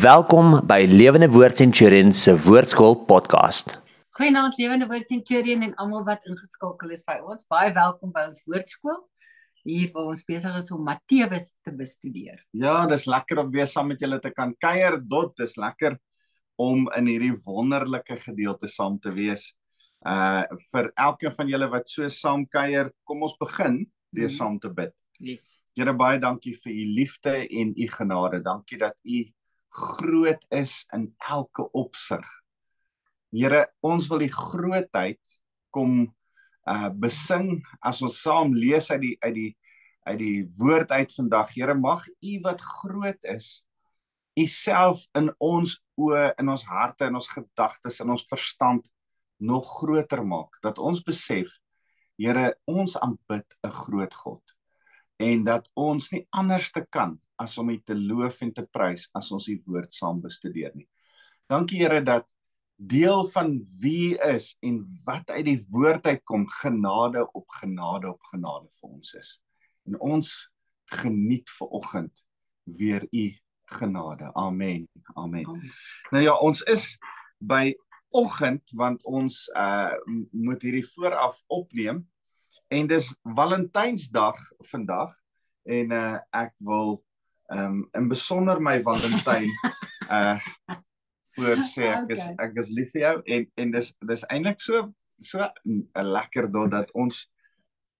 Welkom by Lewende Woord Centurion se Woordskool podcast. Goeienaand Lewende Woord Centurion en almal wat ingeskakel is by ons. Baie welkom by ons Woordskool. Hier waar ons besig is om Matteus te bestudeer. Ja, dis lekker om weer saam met julle te kan kuier. Dot, dis lekker om in hierdie wonderlike gedeelte saam te wees. Uh vir elkeen van julle wat so saam kuier, kom ons begin deur Mhm. saam te bid. Yes. Here baie dankie vir u liefde en u genade. Dankie dat u groot is in elke opsig. Here, ons wil die grootheid kom uh besing as ons saam lees uit die uit die uit die woord uit vandag. Here, mag u wat groot is, u self in ons oë, in ons harte, in ons gedagtes, in ons verstand nog groter maak. Dat ons besef, Here, ons aanbid 'n groot God en dat ons nie anders te kan as om U te loof en te prys as ons U woord saam bestudeer nie. Dankie Here dat deel van wie is en wat uit die woord uitkom genade op genade op genade vir ons is. En ons geniet ver oggend weer U genade. Amen. Amen. Amen. Nou ja, ons is by oggend want ons uh moet hierdie vooraf opneem en dis Valentynsdag vandag en uh ek wil um in besonder my Valentyn uh voor sê ek is ek is lief vir jou en en dis dis eintlik so so 'n lekker dot dat ons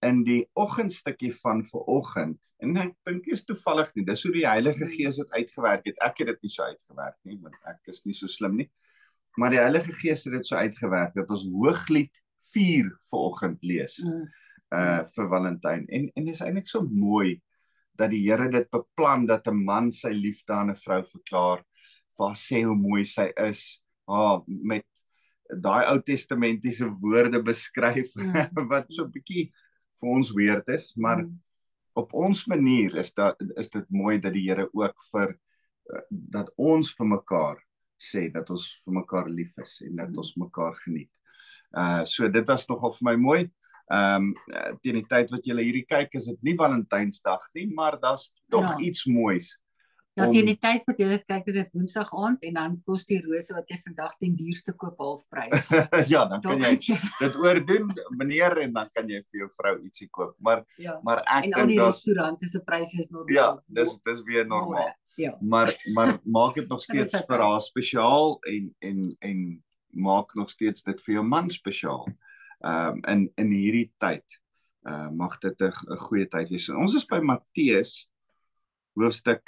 in die oggendstukkie van vanoggend en ek dink is toevallig nie dis hoe die Heilige Gees dit uitgewerk het. Ek het dit nie so uitgewerk nie want ek is nie so slim nie. Maar die Heilige Gees het dit so uitgewerk dat ons Hooglied 4 vanoggend lees Mm. uh vir Valentyn en en dis eintlik so mooi dat die Here dit beplan dat 'n man sy liefde aan 'n vrou verklaar vir haar sê hoe mooi sy is haar met daai Ou Testamentiese woorde beskryf Mm. wat so 'n bietjie vir ons weird is maar Mm. op ons manier is dat is dit mooi dat die Here ook vir uh, dat ons vir mekaar sê dat ons vir mekaar lief is en dat Mm. ons mekaar geniet. Uh so dit was nogal vir my mooi. Ehm um, teen die tyd wat julle hierdie kyk is dit nie Valentynsdag nie, maar daar's tog Ja. iets moois. Ja, om- teen die tyd wat jy dit kyk, is dit Woensdag aand en dan kos die rose wat jy vandag ten duurste koop halfprys. ja, dan kan jy dit oordoen meneer en dan kan jy vir jou vrou ietsie koop. Maar ja. maar ek En al dink die daar's restaurante se pryse is normaal. ja, dis dis weer normaal. Môre, Ja. maar maar maak dit nog steeds vir haar spesiaal en en en maak nog steeds dit vir jou man spesiaal. Ehm um, in in hierdie tyd uh mag dit 'n goeie tyd wees. En ons is by Matteus hoofstuk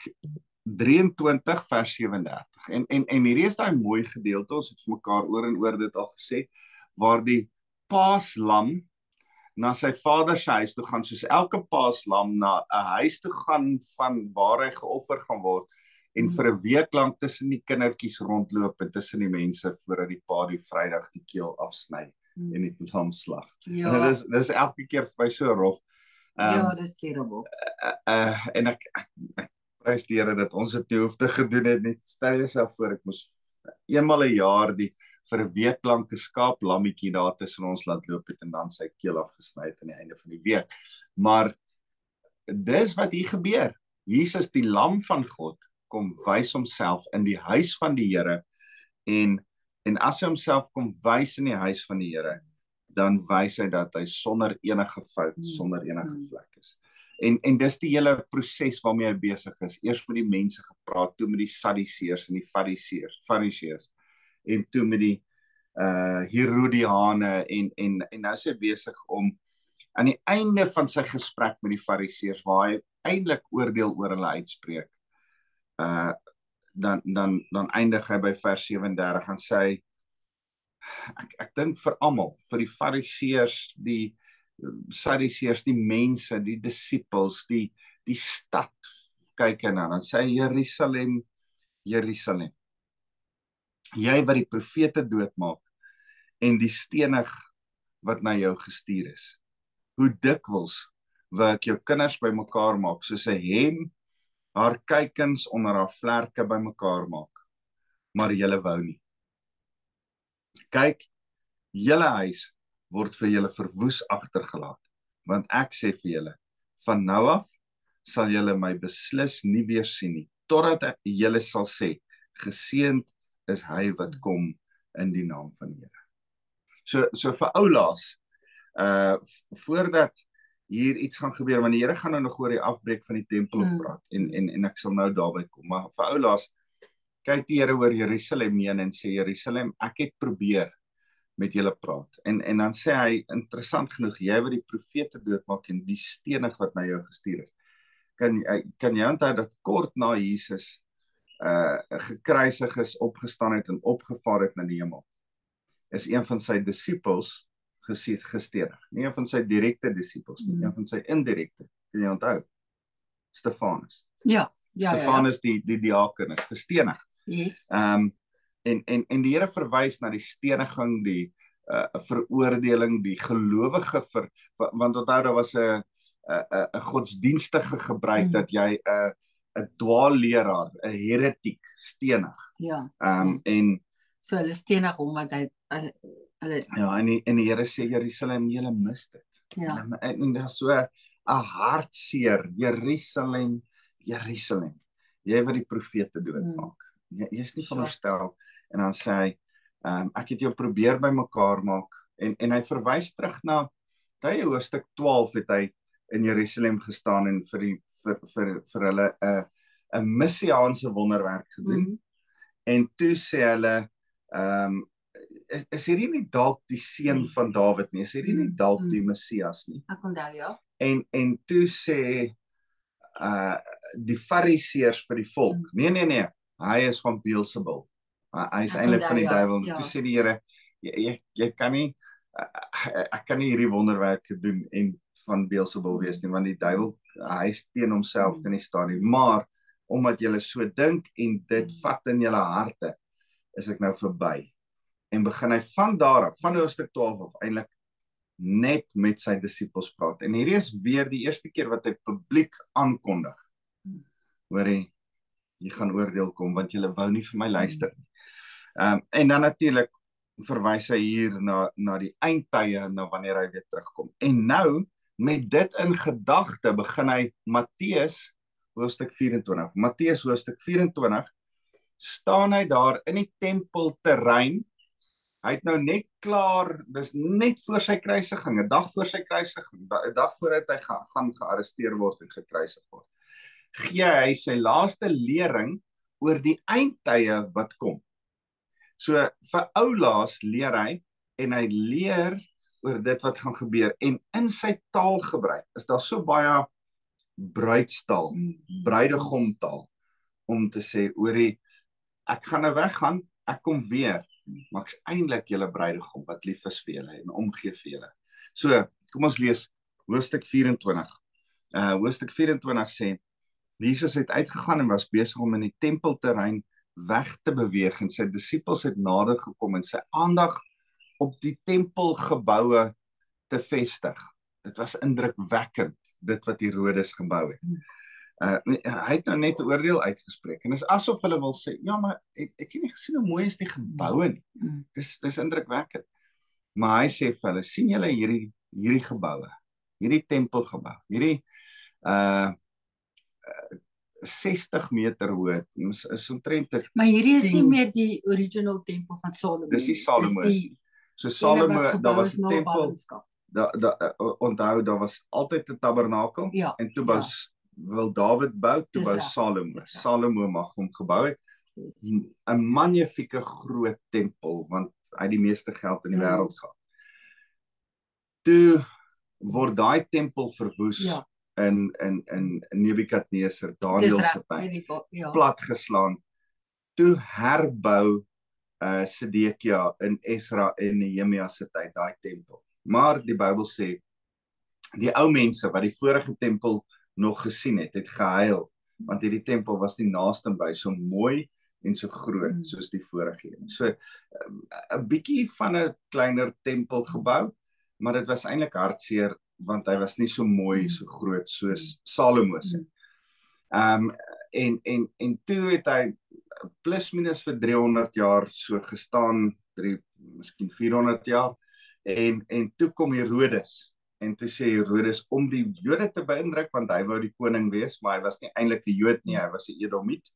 23 vers 37. En en en hierdie is daai mooi gedeelte. Ons het vir mekaar oor en oor dit al gesê waar die paaslam na sy vader se huis toe gaan soos elke paaslam na 'n huis toe gaan van waar hy geoffer gaan word en vir 'n week lank tussen die kindertjies rondloop en tussen die mense voordat die pa die Vrydag die keel afsny en dit met hom slag. Ja. En dit is dis elke keer vir my so rof. Ehm ja, dis terrible. uh, uh en ek ek, ek prys die Here dat ons dit nie hoef te gedoen het nie. Stel jouself voor ek moes eenmal 'n jaar die vir 'n week lank 'n skaap lammetjie daar tussen ons laat loop het en dan sy keel afgesny het aan die einde van die week. Maar dis wat hier gebeur. Jesus die lam van God kom wys homself in die huis van die Here en en as hy homself kom wys in die huis van die Here dan wys hy dat hy sonder enige fout, Mm, sonder enige mm. vlek is. En en dis die hele proses waarmee hy besig is. Eers met die mense gepraat, toe met die Sadduseërs en die Fariseërs, Fariseërs en toe met die uh Herodiane en en en nou is hy besig om aan die einde van sy gesprek met die Fariseërs waar hy eintlik oordeel oor hulle uitspreek. Uh dan dan dan eindig hy by vers 37 en sê ek ek dink vir almal, vir die Fariseërs, die Sadduseërs, die mense, die disippels, die die stad kyk en dan dan sê Jerusalem, Jerusalem. Jy wat die profete doodmaak en die stenig wat na jou gestuur is. Hoe dikwels wil ek jou kinders bymekaar maak soos 'n hen haar kuikens onder haar vlerke bymekaar maak. Maar julle wou nie. Kyk, julle huis word vir julle verwoes agtergelaat. Want ek sê vir julle, van nou af sal julle my beslis nie weer sien nie, totdat ek- julle sal sê, Geseend is hy wat kom in die naam van die Here. So so vir oulaas uh voordat hier iets gaan gebeur want die Here gaan nou nog oor die afbreek van die tempel Mm. praat. En en en ek sal nou daarby kom. Maar vir oulaas kyk die Here oor Jerusalem heen en sê Jerusalem ek het probeer met julle praat. En en dan sê hy interessant genoeg jy wat die profete doodmaak en die stenig wat na jou gestuur is. Kan kan jy onthou dat kort na Jesus uh gekruisig is opgestaan het en opgevaar het na die hemel is een van sy disippels gestenig nie een van sy direkte disippels nie Mm. een van sy indirekte kan jy onthou Stefanus Ja, ja, ja. ja. Stefanus die die diaken is gestenig Yes. Ehm um, en en en die Here verwys na die steniging, die uh veroordeling, die gelowige vir wa- want onthou daar was 'n 'n 'n godsdienstige gebruik Mm. dat jy 'n 'n dwaalleraar, 'n heretiek stenig. Ja. Ehm um, en So hulle stenig hom want hy hulle ja, en die, en die Here sê Jerusalem, julle mis dit. ja. En, en, en daar's so 'n hartseer, Jerusalem, Jerusalem. Jy wat die profete doodmaak. Jy jy's nie Sure. veronderstel en dan sê hy, ehm um, ek het jou probeer bymekaar maak en en hy verwys terug na Tye hoofstuk 12 het hy in Jerusalem gestaan en vir die vir vir vir hulle 'n 'n messiaanse wonderwerk gedoen. Mm. En toe sê hulle ehm um, is, is hierdie nie dalk die seun van Dawid nie? Is hierdie nie dalk die Messias nie? Ek onthou ja. En en toe sê uh die fariseërs vir die volk. Nee nee nee, hy is van Beelzebul. Hy hy is eintlik van die ja, duiwel. ja. Toe sê die Here jy jy, jy kan nie uh, ek kan nie hierdie wonderwerke doen en van Beelzebul wees nie want die duiwel hy is teen homself kan nie staan nie. Maar omdat julle so dink en dit vat in julle harte is ek nou verby. En begin hy van daar af, van hoofstuk 12 af eintlik net met sy disippels praat. En hierdie is weer die eerste keer wat hy publiek aankondig. Hoor jy, jy gaan oordeel kom want julle wou nie vir my luister nie. Ehm um, en dan natuurlik verwys hy hier na na die eindtye na wanneer hy weer terugkom. En nou met dit in gedagte begin hy Matteus hoofstuk 24. Matteus hoofstuk 24 staan hy daar in die tempelterrein Hy het nou net klaar, dis net voor sy kruisiging, 'n dag voor sy kruisiging, 'n dag voordat hy gaan, gaan gearresteer word en gekruisig word. Gee hy sy laaste lering oor die eindtye wat kom. So vir oulaas leer hy en hy leer oor dit wat gaan gebeur en in sy taalgebruik is daar so baie bruidstaal, bruidegomtaal om te sê oorie ek gaan nou weggaan, ek kom weer maar ek's eintlik julle bruidegom wat lief is vir julle en omgee vir julle. So, kom ons lees hoofstuk 24. Uh hoofstuk 24 sê Jesus het uitgegaan en was besig om in die tempelterrein weg te beweeg en sy disippels het nader gekom en sy aandag op die tempelgeboue te vestig. Dit was indrukwekkend dit wat Herodes gebou het. Uh hy het nou net 'n oordeel uitgespreek en dit is asof hulle wil sê, ja, maar ek ek het nie gesien hoe mooi is die geboue nie. Mm. Dis dis indrukwekkend. Maar hy sê vir hulle, sien julle hierdie hierdie geboue, hierdie tempelgebou, hierdie uh 60 meter hoog, is, is omtrent Maar hierdie is nie Tien- meer die original tempel van Salomo. Dis nie nie. Salomo Dis is die so Salomo, daar was 'n tempel, daar daar uh, onthou daar was altyd 'n tabernakel Ja. en toe bou ja. Wil Dawid bou, toe bou Salomo. Salomo mag hom gebou het. 'n magnifieke groot tempel want hy het die meeste geld in die Mm. wêreld gehad. Toe word daai tempel verwoes Ja, in in in Nebukadneser, Daniël se tyd, Ja. platgeslaan. Toe herbou uh Sedekia in Esra en Nehemia se tyd daai tempel. Maar die Bybel sê die ou mense wat die vorige tempel nog gesien het, het gehuil want hierdie tempel was nie naaste by so mooi en so groot Mm. soos die vorige een. So 'n bietjie van 'n kleiner tempel gebou, maar dit was eintlik hartseer want hy was nie so mooi, Mm. so groot soos Salomo se. Mm. Ehm um, en en en toe het hy plus minus vir 300 jaar so gestaan, 3 miskien 400 jaar en en toe kom Herodes en toe sê Herodes om die Jode te beïndruk want hy wou die koning wees, maar hy was nie eintlik 'n Jood nie, hy was 'n Edomiet.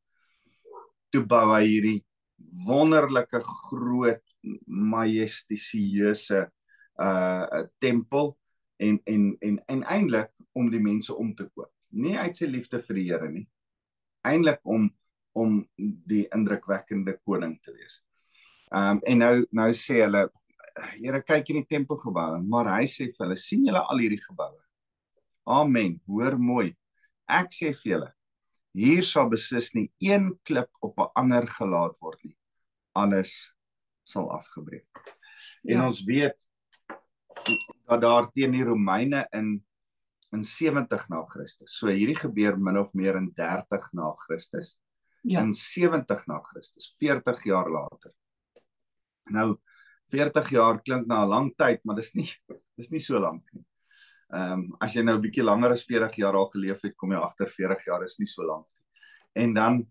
toe bou hy hierdie wonderlike groot majestieuse uh tempel en en en en eintlik om die mense om te koop. Nie uit sy liefde vir die Here nie. Eintlik om om die indrukwekkende koning te wees. Ehm um, en nou nou sê hulle Here kyk in die tempelgeboue, maar hy sê vir hulle sien julle al hierdie geboue. Amen. Hoor mooi. Ek sê vir julle hier sal beslis nie een klip op 'n ander gelaat word nie. Alles sal afgebreek. En ja. ons weet dat daar teen die Romeine in in 70 na Christus. So hierdie gebeur min of meer in 30 na Christus. Ja. In 70 na Christus, 40 jaar later. Nou 40 jaar klink na 'n lang tyd, maar dis nie dis nie so lank nie. Ehm um, as jy nou 'n bietjie langer as 40 jaar al geleef het, kom jy agter 40 jaar is nie so lank nie. En dan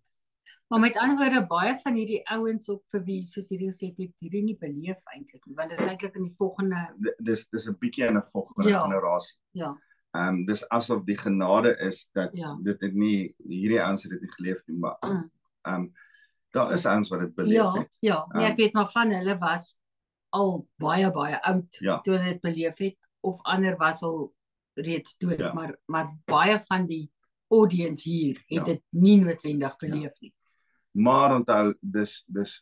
Maar met ander woorde baie van hierdie ouens op vir wie soos hierdie gesê het, hierdie nie beleef eintlik nie, want dit is eintlik in die volgende dis dis 'n bietjie in 'n volgende ja. generasie. Ja. Ehm um, dis asof die genade is dat ja. dit het nie hierdie ouens het dit nie geleef nie, maar mm. ehm mm. um, daar is ouens wat dit beleef ja, het. Ja, nee, um, ek weet maar van hulle was al baie baie oud ja. toe hulle dit beleef het of ander was al reeds dood, ja. maar maar baie van die audience hier het ja. dit nie noodwendig beleef ja. nie. Maar onthou dis dis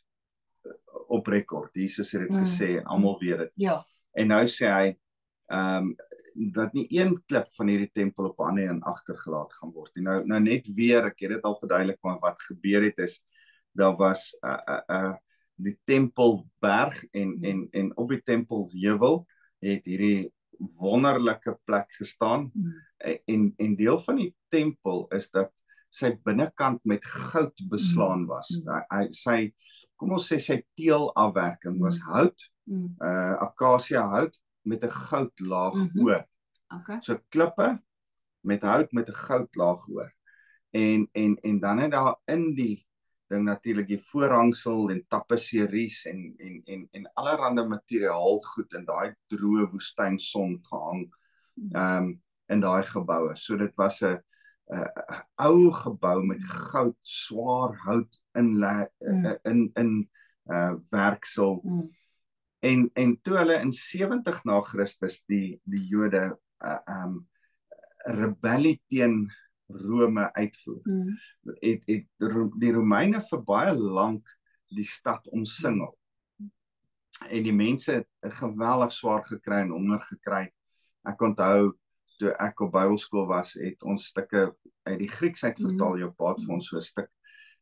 eh, op rekord. Jesus het dit mm. gesê en almal weet dit. Ja. En nou sê hy ehm um, dat nie een klip van hierdie tempel op ander en agtergelaat gaan word nie. Nou nou net weer, ek het dit al verduidelik maar wat gebeur het is daar was 'n uh, 'n uh, uh, die tempelberg en hmm. en en op die tempelheuwel het hierdie wonderlike plek gestaan hmm. en en deel van die tempel is dat sy binnekant met goud beslaan hmm. was. Hy sy kom ons sê sy teelafwerking was hout, uh akasia hout met 'n goudlaag oor. Okay. So klippe met hout met 'n goudlaag oor. En en en dan het daar in die ding natuurlik die voorhangsel en tapisseries en en en en allerlei materiaal goed in daai droë woestyn son gehang. Ehm um, in daai geboue. So dit was 'n 'n ou gebou met goud, swaar hout in mm. in in uh werksel. Mm. En en toe hulle in 70 na Christus die die Jode uh um rebellie teen Rome uitvoer. Mm. Het het die Romeine vir baie lank die stad omsingel. Mm. En die mense het 'n geweldig swaar gekry en honger gekry. Ek onthou toe ek op Bybelskool was, het ons stukke uit die Grieks uit vertaal. Mm. Jou pa het vir ons so 'n stuk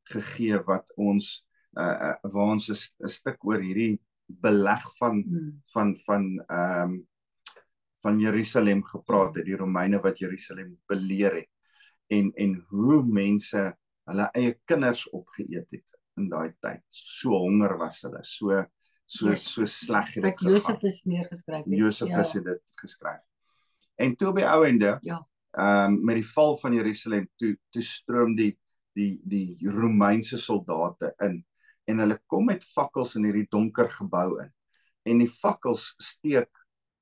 gegee wat ons uh waar ons 'n stuk oor hierdie beleg van mm. van van ehm um, van Jerusalem gepraat het, die Romeine wat Jerusalem beleer het en en hoe mense hulle eie kinders opgeëet het in daai tyd. So honger was hulle. So so yes. so sleg het dit. Josef is neergeskryf. Josef ja. het dit geskryf. En toe by ou ende, ja. Ehm um, met die val van Jerusalem toe toe stroom die die die Romeinse soldate in en hulle kom met fakkels in hierdie donker gebou in. En die fakkels steek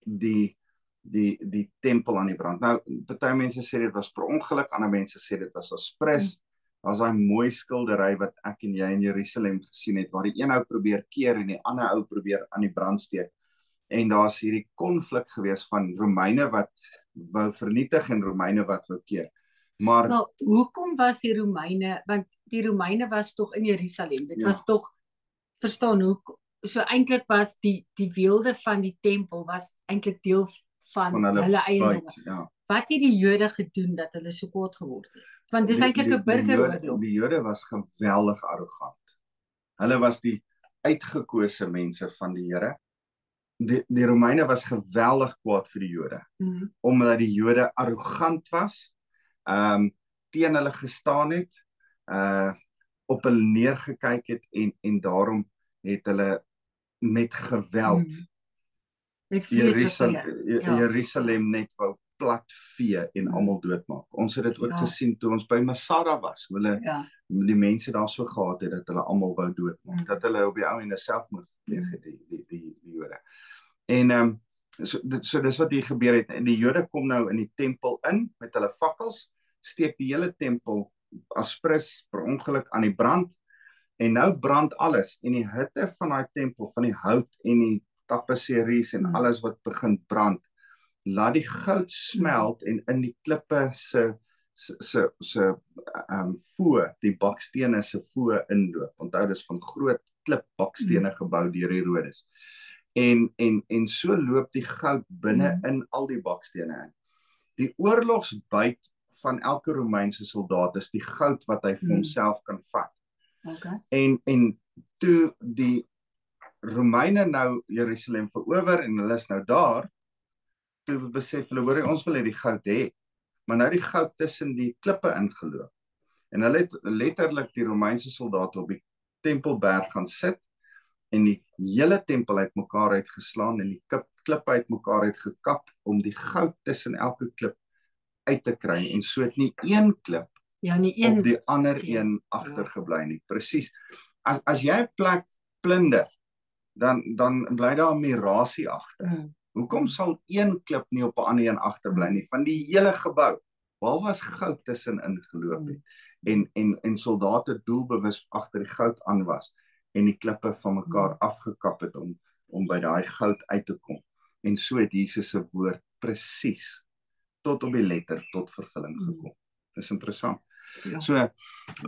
die die die tempel aan die brand. Nou party mense sê dit was per ongeluk, ander mense sê dit was aspres. Hmm. Daar's daai mooi skildery wat ek en jy in Jerusalem gesien het waar die een ou probeer keer en die ander ou probeer aan die brand steek. En daar's hierdie konflik gewees van Romeine wat wou vernietig en Romeine wat wou keer. Maar nou, hoekom was die Romeine want die Romeine was tog in Jerusalem. Dit ja. was tog verstaan hoe so eintlik was die die weelde van die tempel was eintlik deel van, van hulle, hulle eiendom. Ja. Wat het die Jode gedoen dat hulle so kwaad geword het? Want dis eintlik 'n burgeroorlog. Die Jode was geweldig arrogant. Hulle was die uitgekose mense van die Here. Die die Romeine was geweldig kwaad vir die Jode. Mm. Omdat die Jode arrogant was, ehm um, teen hulle gestaan het, uh op hulle neergekyk het en en daarom het hulle met geweld mm met Jerusalem, ja. Jerusalem net wou plat vee en mm. almal doodmaak. Ons het dit ook ja. gesien toe ons by Masada was. Hulle ja. die mense daar so gehad het dat hulle almal wou doodmaak. Mm. Dat hulle op die ou en selfmoord pleeg het die die die die Jode. En ehm um, so dit so dis wat hier gebeur het. En die Jode kom nou in die tempel in met hulle fakkels, steek die hele tempel aspres per ongeluk aan die brand En nou brand alles en die hitte van daai tempel, van die hout en die tapisseries en Mm. alles wat begin brand, laat die goud smelt en in die klippe se se se se ehm um, voë, die bakstene se voë inloop. Onthou dis van groot klipbakstene gebou deur Herodes. En en en so loop die goud binne Mm. in al die bakstene in. Die oorlogsbyt van elke Romeinse soldaat is die goud wat hy vir Mm. homself kan vat. Okay. En en toe die Romeine nou Jerusalem verower en hulle is nou daar, toe besef hulle hoor ons wil hê die goud hê. Maar nou die goud tussen die klippe ingeloop. En hulle het letterlik die Romeinse soldate op die Tempelberg gaan sit en die hele tempel uitmekaar uitgeslaan en die klippe uitmekaar uitgekap om die goud tussen elke klip uit te kry en so het nie een klip Ja, nie een op die ander een agtergebly nie. Presies. As as jy 'n plek plunder, dan dan bly daar 'n mirasie agter. Mm. Hoekom sal een klip nie op 'n ander een agterbly nie van die hele gebou? Waar was goud tussenin geloop het en en en soldate doelbewus agter die goud aan was en die klippe van mekaar afgekap het om om by daai goud uit te kom. En so het Jesus se woord presies tot op die letter tot vervulling Mm. gekom. Dis interessant. Ja. So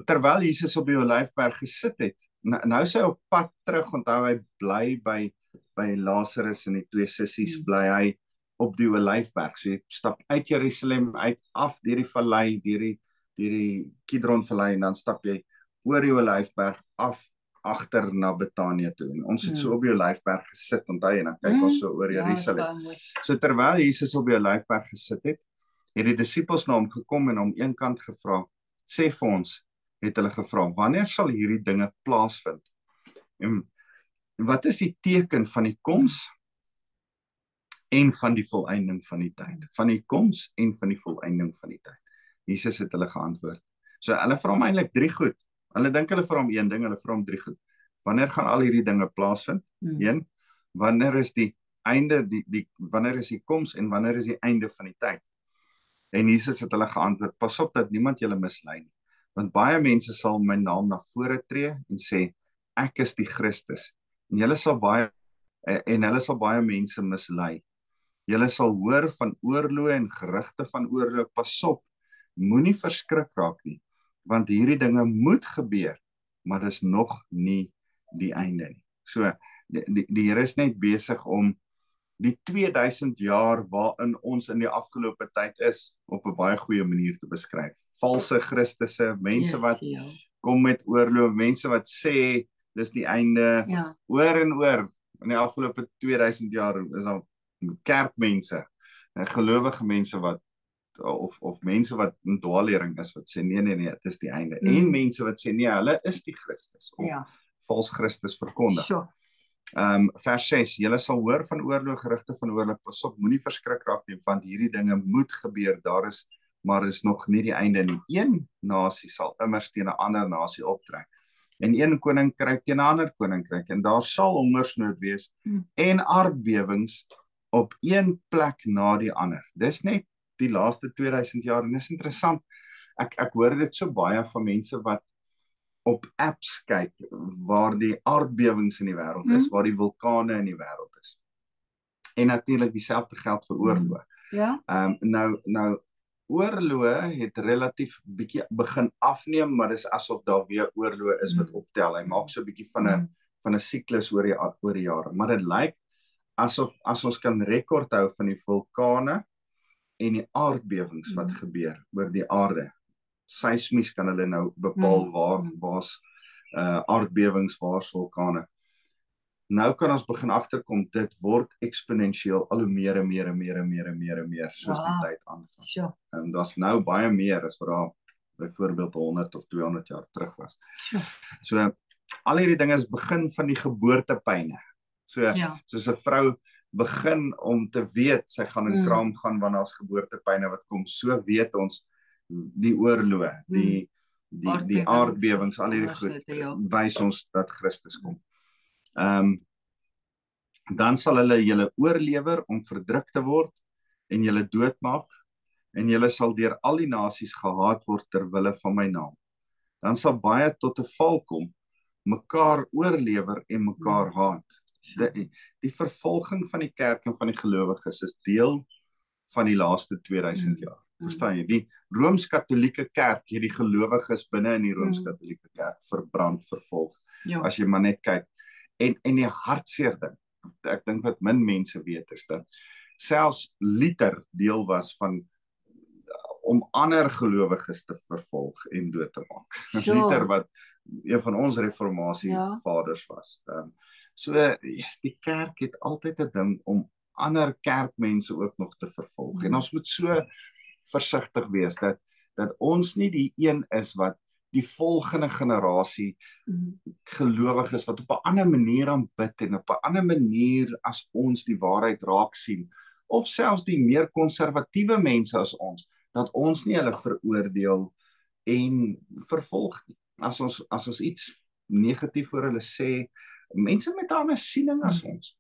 terwyl Jesus op die Olyfberg gesit het, nou, nou is hy op pad terug, onthou hy bly by by Lazarus en die twee sissies Mm. bly hy op die Olyfberg. So jy stap uit Jerusalem uit af deur die vallei, deur die deur die Kidron vallei en dan stap jy oor die Olyfberg af agter na Betanië toe. En ons het so Mm. op die Olyfberg gesit, onthou en dan kyk ons so oor Ja, Jerusalem. mooi. So terwyl Jesus op die Olyfberg gesit het, het die disippels na hom gekom en hom eenkant gevra: "Sê vir ons," het hulle gevra, "wanneer sal hierdie dinge plaasvind?" En wat is die teken van die koms en van die volëinding van die tyd? Van die koms en van die volëinding van die tyd. Jesus het hulle geantwoord. So hulle vra hom eintlik drie goed. Hulle dink hulle vra hom een ding, hulle vra hom drie goed. Wanneer gaan al hierdie dinge plaasvind? Mm. Een, wanneer is die einde die die wanneer is die koms en wanneer is die einde van die tyd? En Jesus het hulle geantwoord: Pas op dat niemand julle mislei nie. Want baie mense sal my naam na vore tree en sê ek is die Christus. En julle sal baie eh, en hulle sal baie mense mislei. Julle sal hoor van oorloë en gerugte van oorloë. Pas op. Moenie verskrik raak nie, want hierdie dinge moet gebeur, maar dis nog nie die einde nie. So die die, die Here is net besig om die 2000 jaar waarin ons in die afgelope tyd is op 'n baie goeie manier te beskryf. Valse Christusse, mense Yes, wat ja. kom met oorloof, mense wat sê dis die einde. Ja. Oor en oor in die afgelope 2000 jaar is daar kerkmense, en gelowige mense wat of of mense wat in dwaallering is wat sê nee nee nee, dit is die einde. Mm. En mense wat sê nee, hulle is die Christus of Ja. vals Christus verkondig. Sjoe. Ehm um, vers 6: Julle sal hoor van oorlog gerigte van oorlog. Pas op, moenie verskrik raak nie, want hierdie dinge moet gebeur. Daar is maar is nog nie die einde nie. Een nasie sal immers teen 'n ander nasie optrek. En een koninkryk teen 'n ander koninkryk en daar sal hongersnood wees Hmm. en aardbewings op een plek na die ander. Dis net die laaste 2000 jaar en dis interessant. Ek ek hoor dit so baie van mense wat op apps kyk waar die aardbewings in die wêreld is, Mhm. waar die vulkane in die wêreld is. En natuurlik dieselfde geld vir oorloë. Ja. Ehm um, nou nou oorloë het relatief bietjie begin afneem, maar dis asof daar weer oorloë is wat Mhm. optel. Hy maak so 'n bietjie van 'n Mm. van 'n siklus oor die oor die jare, maar dit lyk asof as ons kan rekord hou van die vulkane en die aardbewings wat Mhm. gebeur oor die aarde. Seismies kan hulle nou bepaal Mhm. waar Mhm. waar's uh aardbewings, waar's vulkane. Nou kan ons begin agterkom dit word eksponensieel al hoe meer en meer en meer en meer en meer en meer soos Wow. die tyd aangaan. Sjoe. En daar's nou baie meer as wat daar byvoorbeeld 100 of 200 jaar terug was. Sjoe. So al hierdie dinge is begin van die geboortepyne. So Ja. soos 'n vrou begin om te weet sy gaan in Mm. kraam gaan wanneer daar's geboortepyne wat kom, so weet ons die oorloë, die die die Aardbewings, al hierdie goed ja. wys ons dat Christus kom. Ehm um, dan sal hulle julle oorlewer om verdruk te word en julle doodmaak en julle sal deur al die nasies gehaat word ter wille van my naam. Dan sal baie tot 'n val kom mekaar oorlewer en mekaar haat. Die, die vervolging van die kerk en van die gelowiges is deel van die laaste 2000 jaar. Verstaan jy? Die Rooms-Katolieke Kerk, hierdie gelowiges binne in die Rooms-Katolieke Kerk verbrand, vervolg. Ja. As jy maar net kyk. En en die hartseer ding, ek dink wat min mense weet is dat selfs Luther deel was van om ander gelowiges te vervolg en dood te maak. Dis Sure. Luther wat een van ons reformatie Ja. vaders was. Ehm um, so yes, die kerk het altyd 'n ding om ander kerkmense ook nog te vervolg. Mhm. En ons moet so versigtig wees dat dat ons nie die een is wat die volgende generasie Mm. gelowiges wat op 'n ander manier aanbid en op 'n ander manier as ons die waarheid raak sien of selfs die meer konservatiewe mense as ons dat ons nie hulle veroordeel en vervolg nie. As ons as ons iets negatief oor hulle sê, mense met 'n ander siening as ons,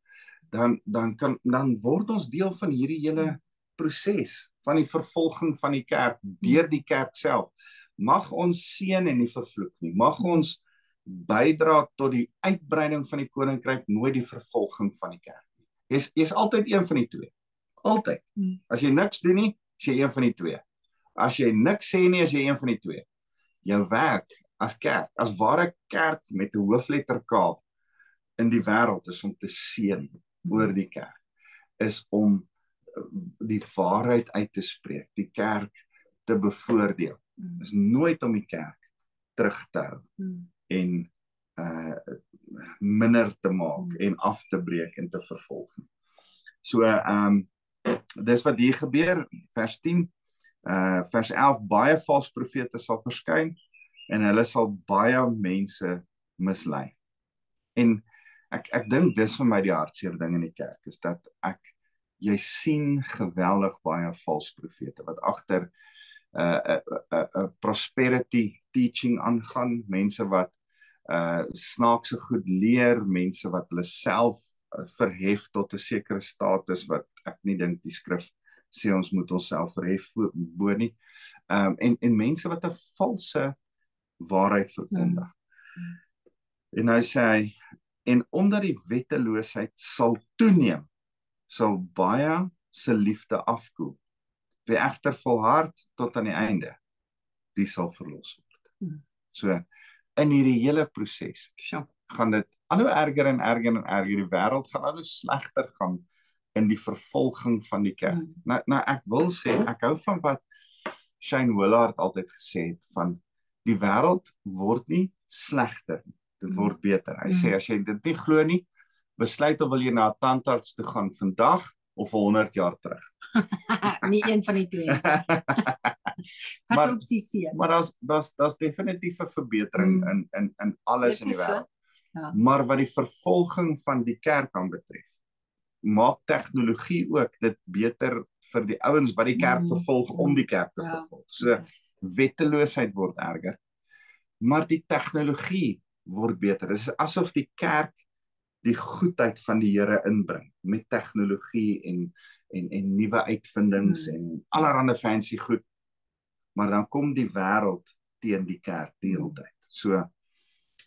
dan dan kan dan word ons deel van hierdie hele proses van die vervolging van die kerk deur die kerk self. Mag ons seën en nie vervloek nie. Mag ons bydra tot die uitbreiding van die koninkryk, nooit die vervolging van die kerk nie. Jy's jy's altyd een van die twee. Altyd. Mm. As jy niks doen nie, is jy een van die twee. As jy niks sê nie, is jy een van die twee. Jou werk as kerk, as ware kerk met 'n hoofletter K in die wêreld is om te seën oor die kerk. Is om die waarheid uit te spreek, die kerk te bevoordeel. Mm. Is nooit om die kerk terug te hou Mm. en uh minder te maak Mm. en af te breek en te vervolg. So ehm um, dis wat hier gebeur vers 10 uh vers 11 baie valse profete sal verskyn en hulle sal baie mense mislei. En ek ek dink dis vir my die hartseer ding in die kerk is dat ek jy sien geweldig baie valse profete wat agter 'n uh, 'n uh, 'n uh, uh, prosperity teaching aangaan, mense wat uh snaakse goed leer, mense wat hulle self uh, verhef tot 'n sekere status wat ek nie dink die skrif sê ons moet onsself verhef bo nie. Ehm um, en en mense wat 'n valse waarheid verkondig. Mm. En nou sê hy en omdat die wetteloosheid sal toeneem, sal baie se liefde afkoel. Wie egter volhard tot aan die einde, die sal verlos word. Mm. So in hierdie hele proses Sjoe. gaan dit al hoe erger en erger en erger. Die wêreld gaan al hoe slegter gaan in die vervolging van die kerk. Mm. Nou nou ek wil sê ek hou van wat Shane Willard altyd gesê het van die wêreld word nie slegter nie. Dit Mm. word beter. Hy sê as jy dit nie glo nie, besluit of wil jy na 'n tandarts toe gaan vandag of 100 jaar terug. nie een van die twee. Wat Maar- opsie C? Maar daar's daar's daar's definitief 'n verbetering Mm. in in in alles in die is so. wêreld. Ja. Maar wat die vervolging van die kerk aanbetref, maak tegnologie ook dit beter vir die ouens wat die kerk Mm. vervolg om die kerk te Ja. vervolg. So wetteloosheid word erger. Maar die tegnologie word beter. Dit is asof die kerk die goedheid van die Here inbring met tegnologie en en en nuwe uitvindings Mm. en allerlei fancy goed. Maar dan kom die wêreld teen die kerk die hele Mm. tyd. So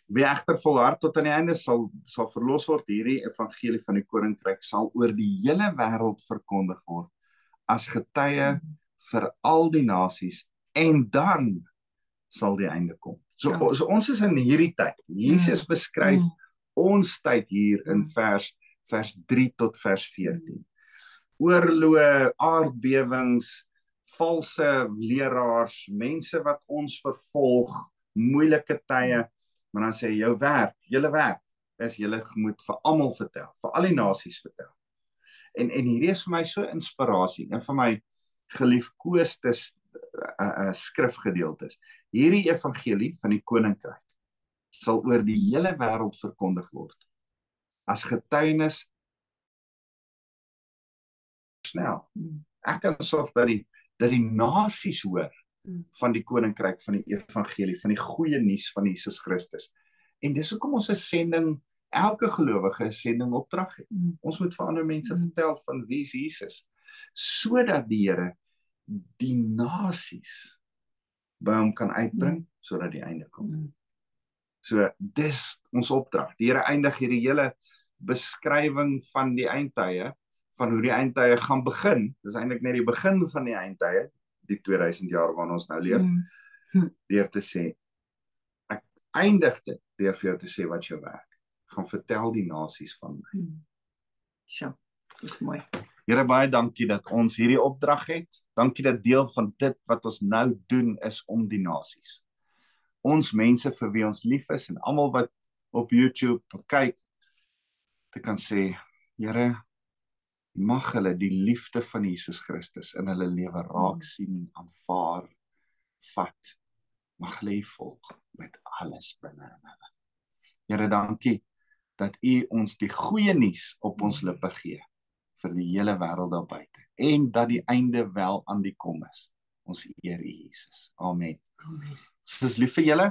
wie egter volhard tot aan die einde sal sal verlos word. Hierdie evangelie van die koninkryk sal oor die hele wêreld verkondig word as getuie vir al die nasies en dan sal die einde kom. So, Ja. so ons is in hierdie tyd. Jesus beskryf Mm. Ons tyd hier in Mm. vers vers 3 tot vers 14. Oorloë, aardbewings, valse leraars, mense wat ons vervolg, moeilike tye, maar dan sê jou werk, julle werk is julle moet vir almal vertel, vir al die nasies vertel. En en hierdie is vir my so inspirasie, een van my geliefkoeste uh, uh, skrifgedeeltes. Hierdie evangelie van die koninkryk sal oor die hele wêreld verkondig word as getuienis snel. Ek kan sorg dat die dat die nasies hoor Mm. van die koninkryk van die evangelie van die goeie nuus van Jesus Christus. En dis hoekom ons 'n sending elke gelowige 'n sending opdrag het. Mm. Ons moet vir ander mense Mm. vertel van wie is Jesus sodat die Here die nasies by hom kan uitbring sodat die einde kom. So dis ons opdrag. Die Here eindig hierdie hele beskrywing van die eindtye van hoe die eindtye gaan begin. Dis eintlik net die begin van die eindtye, die 2000 jaar waarin ons nou leef, Mm. deur te sê ek eindig dit deur vir jou te sê wat jou werk. Gaan vertel die nasies van my. Mm. Sjoe. Dis mooi. Here baie dankie dat ons hierdie opdrag het. Dankie dat deel van dit wat ons nou doen is om die nasies. Ons mense vir wie ons lief is en almal wat op YouTube kyk te kan sê, Here, mag hulle die liefde van Jesus Christus in hulle lewe raak sien, aanvaar, vat. Mag hulle U volg met alles binne in hulle. Here, dankie dat U ons die goeie nuus op ons lippe gee vir die hele wêreld daar buite en dat die einde wel aan die kom is. Ons eer U Jesus. Amen. Amen. Ons is lief vir julle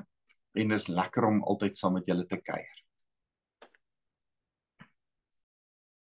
en dis lekker om altyd saam met julle te kuier.